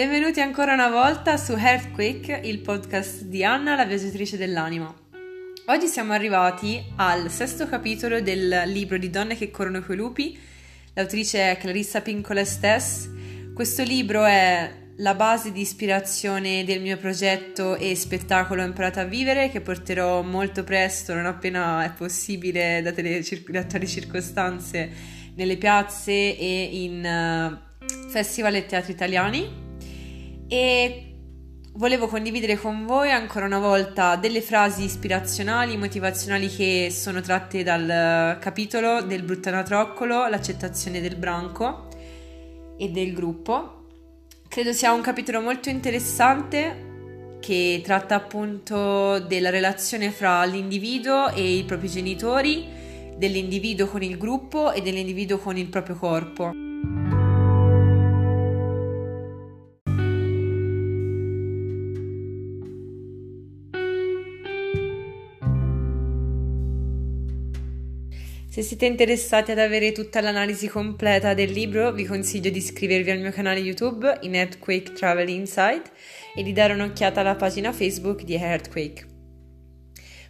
Benvenuti ancora una volta su Earthquake, il podcast di Anna, la viaggiatrice dell'anima. Oggi siamo arrivati al sesto capitolo del libro di Donne che corrono coi lupi. L'autrice è Clarissa Pincola Stess. Questo libro è la base di ispirazione del mio progetto e spettacolo Imparato a vivere che porterò molto presto, non appena è possibile, date le, cir- attuali circostanze, nelle piazze e in uh, festival e teatri italiani. E volevo condividere con voi ancora una volta delle frasi ispirazionali, motivazionali che sono tratte dal capitolo del Bruttanatroccolo, l'accettazione del branco e del gruppo Credo sia un capitolo molto interessante che tratta appunto della relazione fra l'individuo e i propri genitori, dell'individuo con il gruppo e dell'individuo con il proprio corpo. Se siete interessati ad avere tutta l'analisi completa del libro, vi consiglio di iscrivervi al mio canale YouTube in Earthquake Travel Insight e di dare un'occhiata alla pagina Facebook di Earthquake.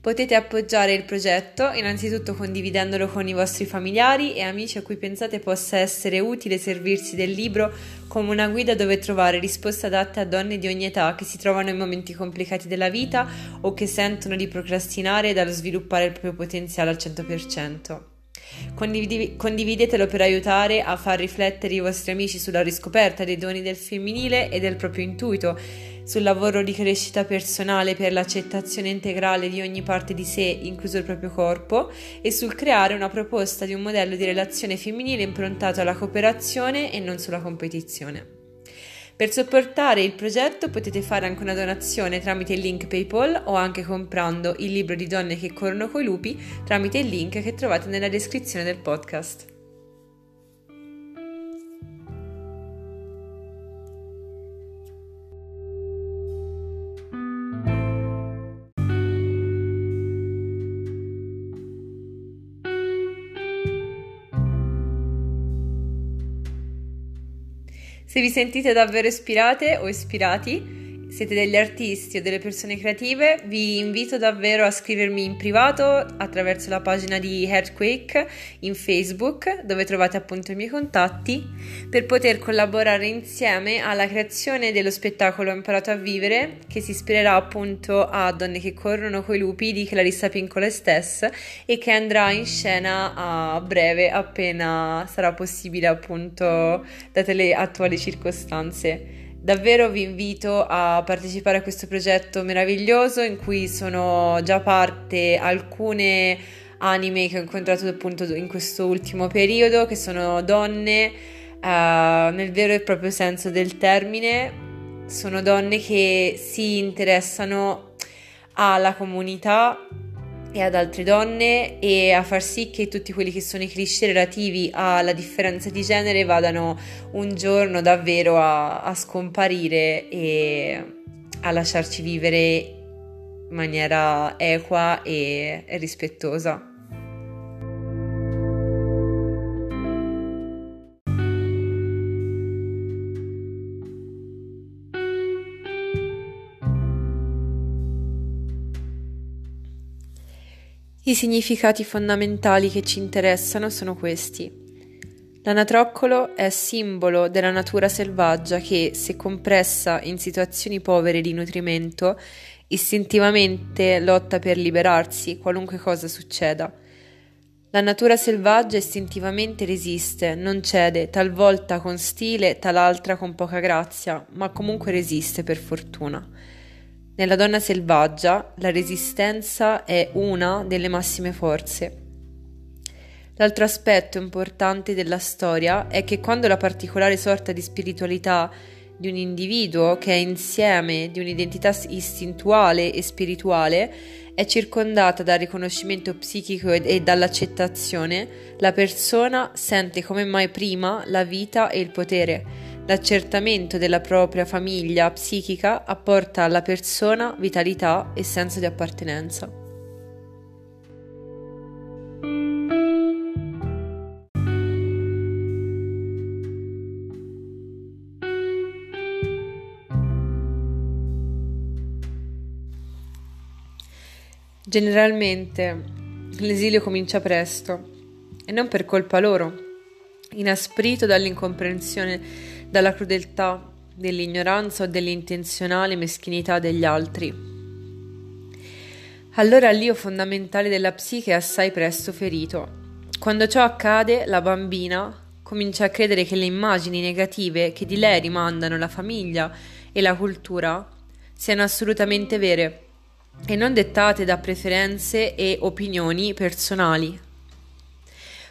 Potete appoggiare il progetto innanzitutto condividendolo con i vostri familiari e amici a cui pensate possa essere utile servirsi del libro come una guida dove trovare risposte adatte a donne di ogni età che si trovano in momenti complicati della vita o che sentono di procrastinare dallo sviluppare il proprio potenziale al 100%. Condivid- condividetelo per aiutare a far riflettere i vostri amici sulla riscoperta dei doni del femminile e del proprio intuito, sul lavoro di crescita personale per l'accettazione integrale di ogni parte di sé, incluso il proprio corpo, e sul creare una proposta di un modello di relazione femminile improntato alla cooperazione e non sulla competizione. Per supportare il progetto potete fare anche una donazione tramite il link PayPal o anche comprando il libro di donne che corrono coi lupi tramite il link che trovate nella descrizione del podcast. Se vi sentite davvero ispirate o ispirati, siete degli artisti o delle persone creative, vi invito davvero a scrivermi in privato attraverso la pagina di Earthquake in Facebook, dove trovate appunto i miei contatti, per poter collaborare insieme alla creazione dello spettacolo Imparato a vivere, che si ispirerà appunto a Donne che corrono coi lupi di Clarissa Pincola stessa e che andrà in scena a breve appena sarà possibile appunto date le attuali circostanze. Davvero vi invito a partecipare a questo progetto meraviglioso in cui sono già parte alcune anime che ho incontrato appunto in questo ultimo periodo, che sono donne uh, nel vero e proprio senso del termine, sono donne che si interessano alla comunità e ad altre donne e a far sì che tutti quelli che sono i cliché relativi alla differenza di genere vadano un giorno davvero a, a scomparire e a lasciarci vivere in maniera equa e, e rispettosa. I significati fondamentali che ci interessano sono questi. L'anatroccolo è simbolo della natura selvaggia che, se compressa in situazioni povere di nutrimento, istintivamente lotta per liberarsi qualunque cosa succeda. La natura selvaggia istintivamente resiste, non cede, talvolta con stile, tal'altra con poca grazia, ma comunque resiste per fortuna. Nella donna selvaggia la resistenza è una delle massime forze. L'altro aspetto importante della storia è che quando la particolare sorta di spiritualità di un individuo, che è insieme di un'identità istintuale e spirituale, è circondata dal riconoscimento psichico e dall'accettazione, la persona sente come mai prima la vita e il potere L'accertamento della propria famiglia psichica apporta alla persona vitalità e senso di appartenenza. Generalmente l'esilio comincia presto e non per colpa loro, inasprito dall'incomprensione, dalla crudeltà, dell'ignoranza o dell'intenzionale meschinità degli altri. Allora l'io fondamentale della psiche è assai presto ferito. Quando ciò accade, la bambina comincia a credere che le immagini negative che di lei rimandano la famiglia e la cultura siano assolutamente vere e non dettate da preferenze e opinioni personali.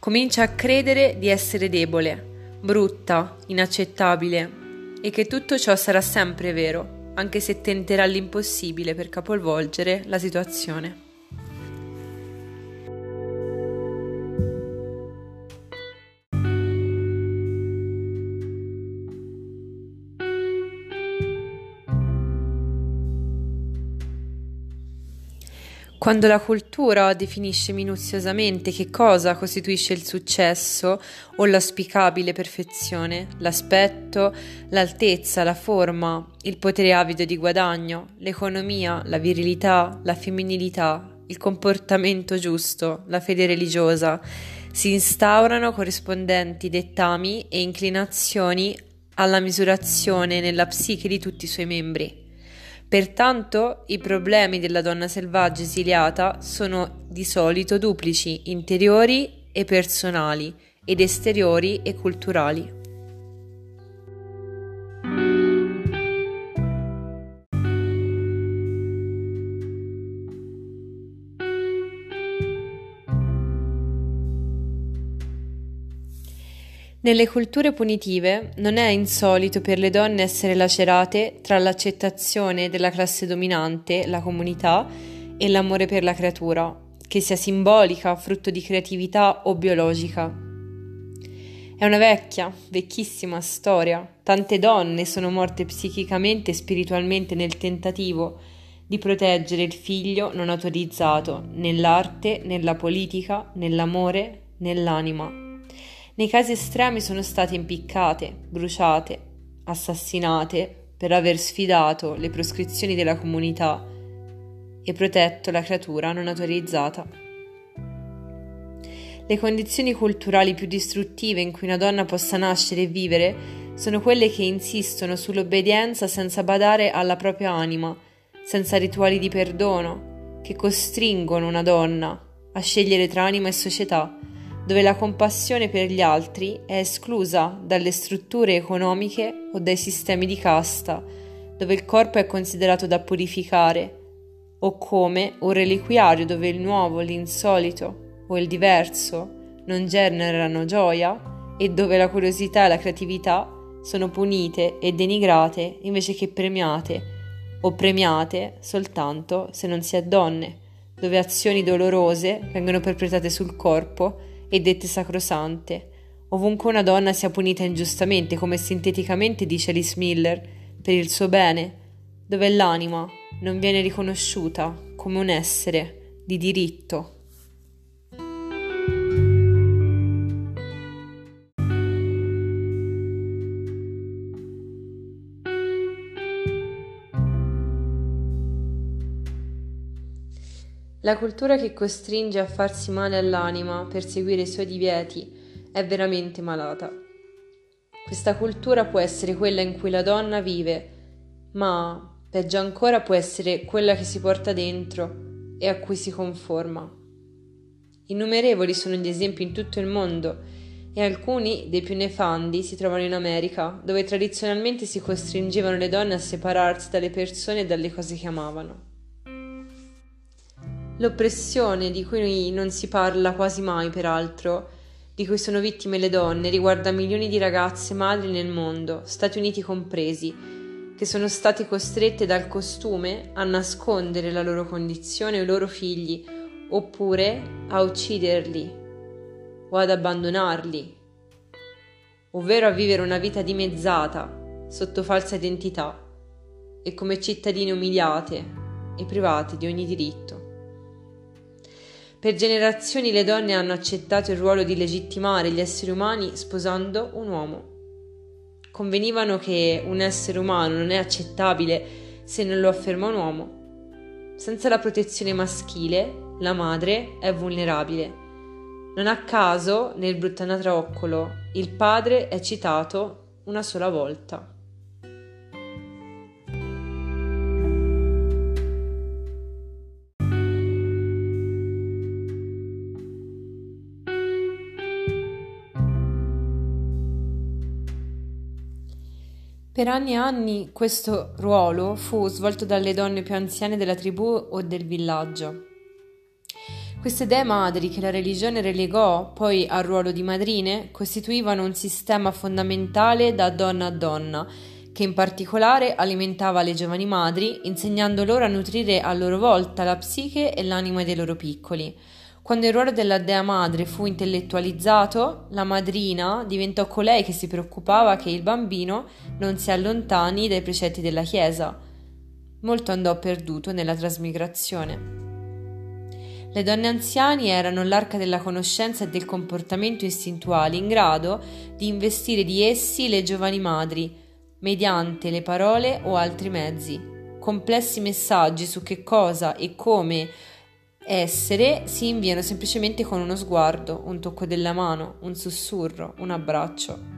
Comincia a credere di essere debole, brutta, inaccettabile e che tutto ciò sarà sempre vero, anche se tenterà l'impossibile per capovolgere la situazione. Quando la cultura definisce minuziosamente che cosa costituisce il successo o l'auspicabile perfezione, l'aspetto, l'altezza, la forma, il potere avido di guadagno, l'economia, la virilità, la femminilità, il comportamento giusto, la fede religiosa, si instaurano corrispondenti dettami e inclinazioni alla misurazione nella psiche di tutti i suoi membri. Pertanto i problemi della donna selvaggia esiliata sono di solito duplici, interiori e personali, ed esteriori e culturali. Nelle culture punitive non è insolito per le donne essere lacerate tra l'accettazione della classe dominante, la comunità, e l'amore per la creatura, che sia simbolica, frutto di creatività o biologica. È una vecchia, vecchissima storia. Tante donne sono morte psichicamente e spiritualmente nel tentativo di proteggere il figlio non autorizzato nell'arte, nella politica, nell'amore, nell'anima. Nei casi estremi sono state impiccate, bruciate, assassinate per aver sfidato le proscrizioni della comunità e protetto la creatura non autorizzata. Le condizioni culturali più distruttive in cui una donna possa nascere e vivere sono quelle che insistono sull'obbedienza senza badare alla propria anima, senza rituali di perdono, che costringono una donna a scegliere tra anima e società dove la compassione per gli altri è esclusa dalle strutture economiche o dai sistemi di casta, dove il corpo è considerato da purificare, o come un reliquiario dove il nuovo, l'insolito o il diverso non generano gioia e dove la curiosità e la creatività sono punite e denigrate invece che premiate, o premiate soltanto se non si è donne, dove azioni dolorose vengono perpetrate sul corpo e dette sacrosante, ovunque una donna sia punita ingiustamente, come sinteticamente dice Alice Miller, per il suo bene, dove l'anima non viene riconosciuta come un essere di diritto. La cultura che costringe a farsi male all'anima per seguire i suoi divieti è veramente malata. Questa cultura può essere quella in cui la donna vive, ma peggio ancora può essere quella che si porta dentro e a cui si conforma. Innumerevoli sono gli esempi in tutto il mondo e alcuni dei più nefandi si trovano in America, dove tradizionalmente si costringevano le donne a separarsi dalle persone e dalle cose che amavano. L'oppressione di cui non si parla quasi mai, peraltro, di cui sono vittime le donne, riguarda milioni di ragazze madri nel mondo, Stati Uniti compresi, che sono state costrette dal costume a nascondere la loro condizione o i loro figli, oppure a ucciderli o ad abbandonarli, ovvero a vivere una vita dimezzata sotto falsa identità e come cittadine umiliate e private di ogni diritto. Per generazioni le donne hanno accettato il ruolo di legittimare gli esseri umani sposando un uomo. Convenivano che un essere umano non è accettabile se non lo afferma un uomo. Senza la protezione maschile, la madre è vulnerabile. Non a caso, nel Bruttanatroccolo, il padre è citato una sola volta. Per anni e anni questo ruolo fu svolto dalle donne più anziane della tribù o del villaggio. Queste dee madri che la religione relegò poi al ruolo di madrine costituivano un sistema fondamentale da donna a donna, che in particolare alimentava le giovani madri, insegnando loro a nutrire a loro volta la psiche e l'anima dei loro piccoli. Quando il ruolo della dea madre fu intellettualizzato, la madrina diventò colei che si preoccupava che il bambino non si allontani dai precetti della Chiesa. Molto andò perduto nella trasmigrazione. Le donne anziane erano l'arca della conoscenza e del comportamento istintuale in grado di investire di essi le giovani madri, mediante le parole o altri mezzi. Complessi messaggi su che cosa e come essere si inviano semplicemente con uno sguardo, un tocco della mano, un sussurro, un abbraccio.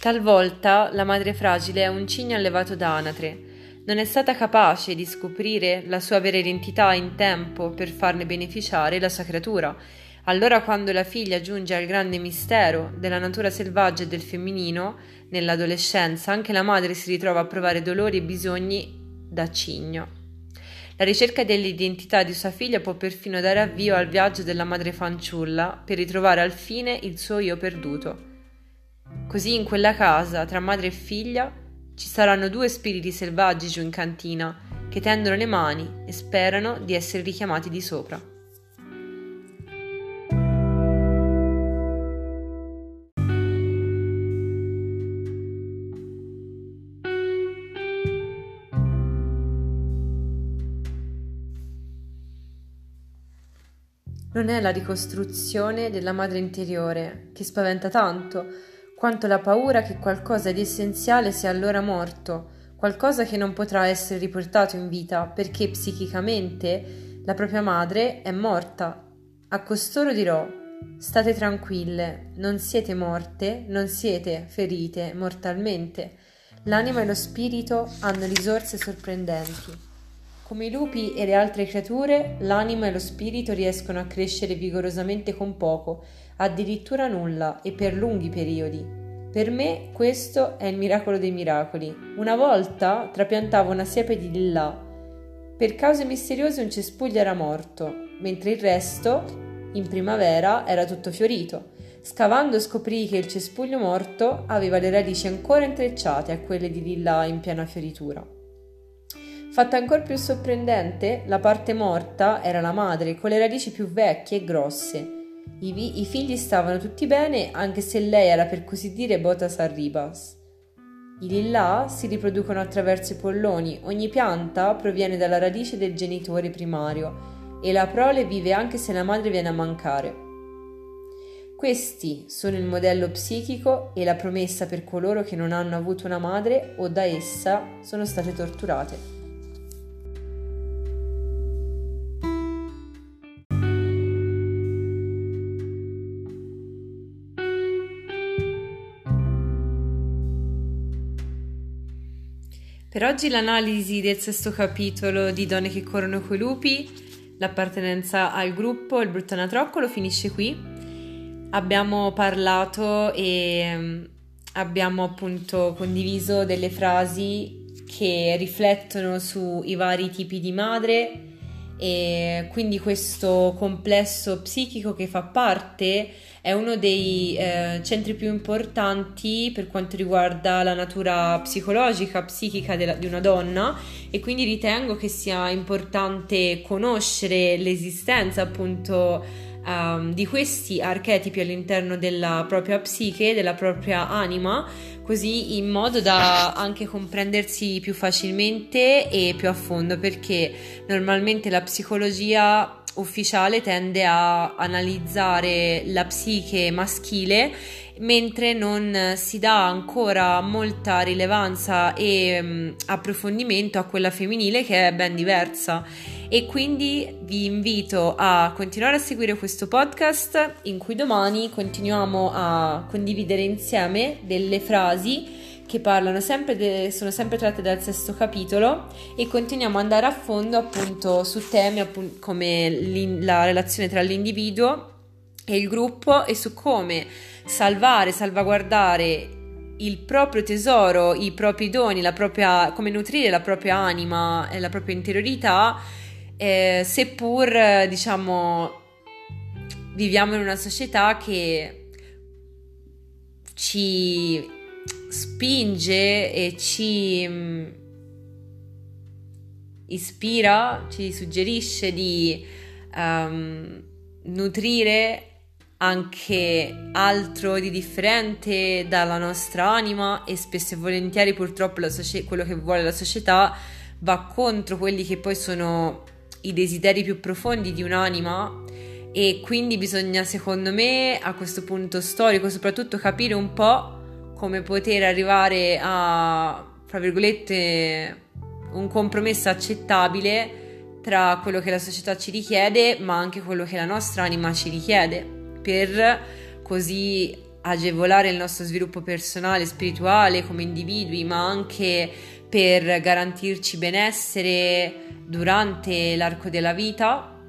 Talvolta la madre fragile è un cigno allevato da anatre, non è stata capace di scoprire la sua vera identità in tempo per farne beneficiare la sua creatura. Allora quando la figlia giunge al grande mistero della natura selvaggia e del femminino, nell'adolescenza anche la madre si ritrova a provare dolori e bisogni da cigno. La ricerca dell'identità di sua figlia può perfino dare avvio al viaggio della madre fanciulla per ritrovare al fine il suo io perduto. Così in quella casa, tra madre e figlia, ci saranno due spiriti selvaggi giù in cantina che tendono le mani e sperano di essere richiamati di sopra. Non è la ricostruzione della madre interiore che spaventa tanto, quanto la paura che qualcosa di essenziale sia allora morto, qualcosa che non potrà essere riportato in vita perché psichicamente la propria madre è morta. A costoro dirò: state tranquille, non siete morte, non siete ferite mortalmente. L'anima e lo spirito hanno risorse sorprendenti. Come i lupi e le altre creature, l'anima e lo spirito riescono a crescere vigorosamente con poco addirittura nulla e per lunghi periodi. Per me questo è il miracolo dei miracoli. Una volta trapiantavo una siepe di lillà. Per cause misteriose un cespuglio era morto, mentre il resto, in primavera, era tutto fiorito. Scavando scoprii che il cespuglio morto aveva le radici ancora intrecciate a quelle di lillà in piena fioritura. Fatta ancora più sorprendente, la parte morta era la madre, con le radici più vecchie e grosse, i, vi- I, figli stavano tutti bene, anche se lei era per così dire botas arribas. I lillà si riproducono attraverso i polloni, ogni pianta proviene dalla radice del genitore primario e la prole vive anche se la madre viene a mancare. Questi sono il modello psichico e la promessa per coloro che non hanno avuto una madre o da essa sono state torturate. Per oggi l'analisi del sesto capitolo di Donne che corrono coi lupi, l'appartenenza al gruppo, il brutto anatroccolo finisce qui. Abbiamo parlato e mm, abbiamo appunto condiviso delle frasi che riflettono sui vari tipi di madre e quindi questo complesso psichico che fa parte è uno dei eh, centri più importanti per quanto riguarda la natura psicologica, psichica della, di una donna. E quindi ritengo che sia importante conoscere l'esistenza appunto um, di questi archetipi all'interno della propria psiche, della propria anima, così in modo da anche comprendersi più facilmente e più a fondo, perché normalmente la psicologia ufficiale tende a analizzare la psiche maschile mentre non si dà ancora molta rilevanza e um, approfondimento a quella femminile che è ben diversa. E quindi vi invito a continuare a seguire questo podcast in cui domani continuiamo a condividere insieme delle frasi che parlano sempre de- sono sempre tratte dal sesto capitolo e continuiamo ad andare a fondo appunto su temi appunto, come la relazione tra l'individuo e il gruppo e su come salvare, salvaguardare il proprio tesoro, i propri doni, propria, come nutrire la propria anima e la propria interiorità, eh, seppur diciamo viviamo in una società che ci spinge e ci mm, ispira, ci suggerisce di um, nutrire anche altro di differente dalla nostra anima e spesso e volentieri purtroppo socie- quello che vuole la società va contro quelli che poi sono i desideri più profondi di un'anima e quindi bisogna secondo me a questo punto storico soprattutto capire un po' come poter arrivare a, fra virgolette, un compromesso accettabile tra quello che la società ci richiede, ma anche quello che la nostra anima ci richiede, per così agevolare il nostro sviluppo personale, spirituale come individui, ma anche per garantirci benessere durante l'arco della vita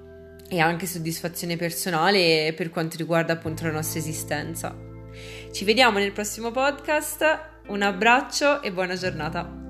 e anche soddisfazione personale per quanto riguarda appunto la nostra esistenza. Ci vediamo nel prossimo podcast, un abbraccio e buona giornata.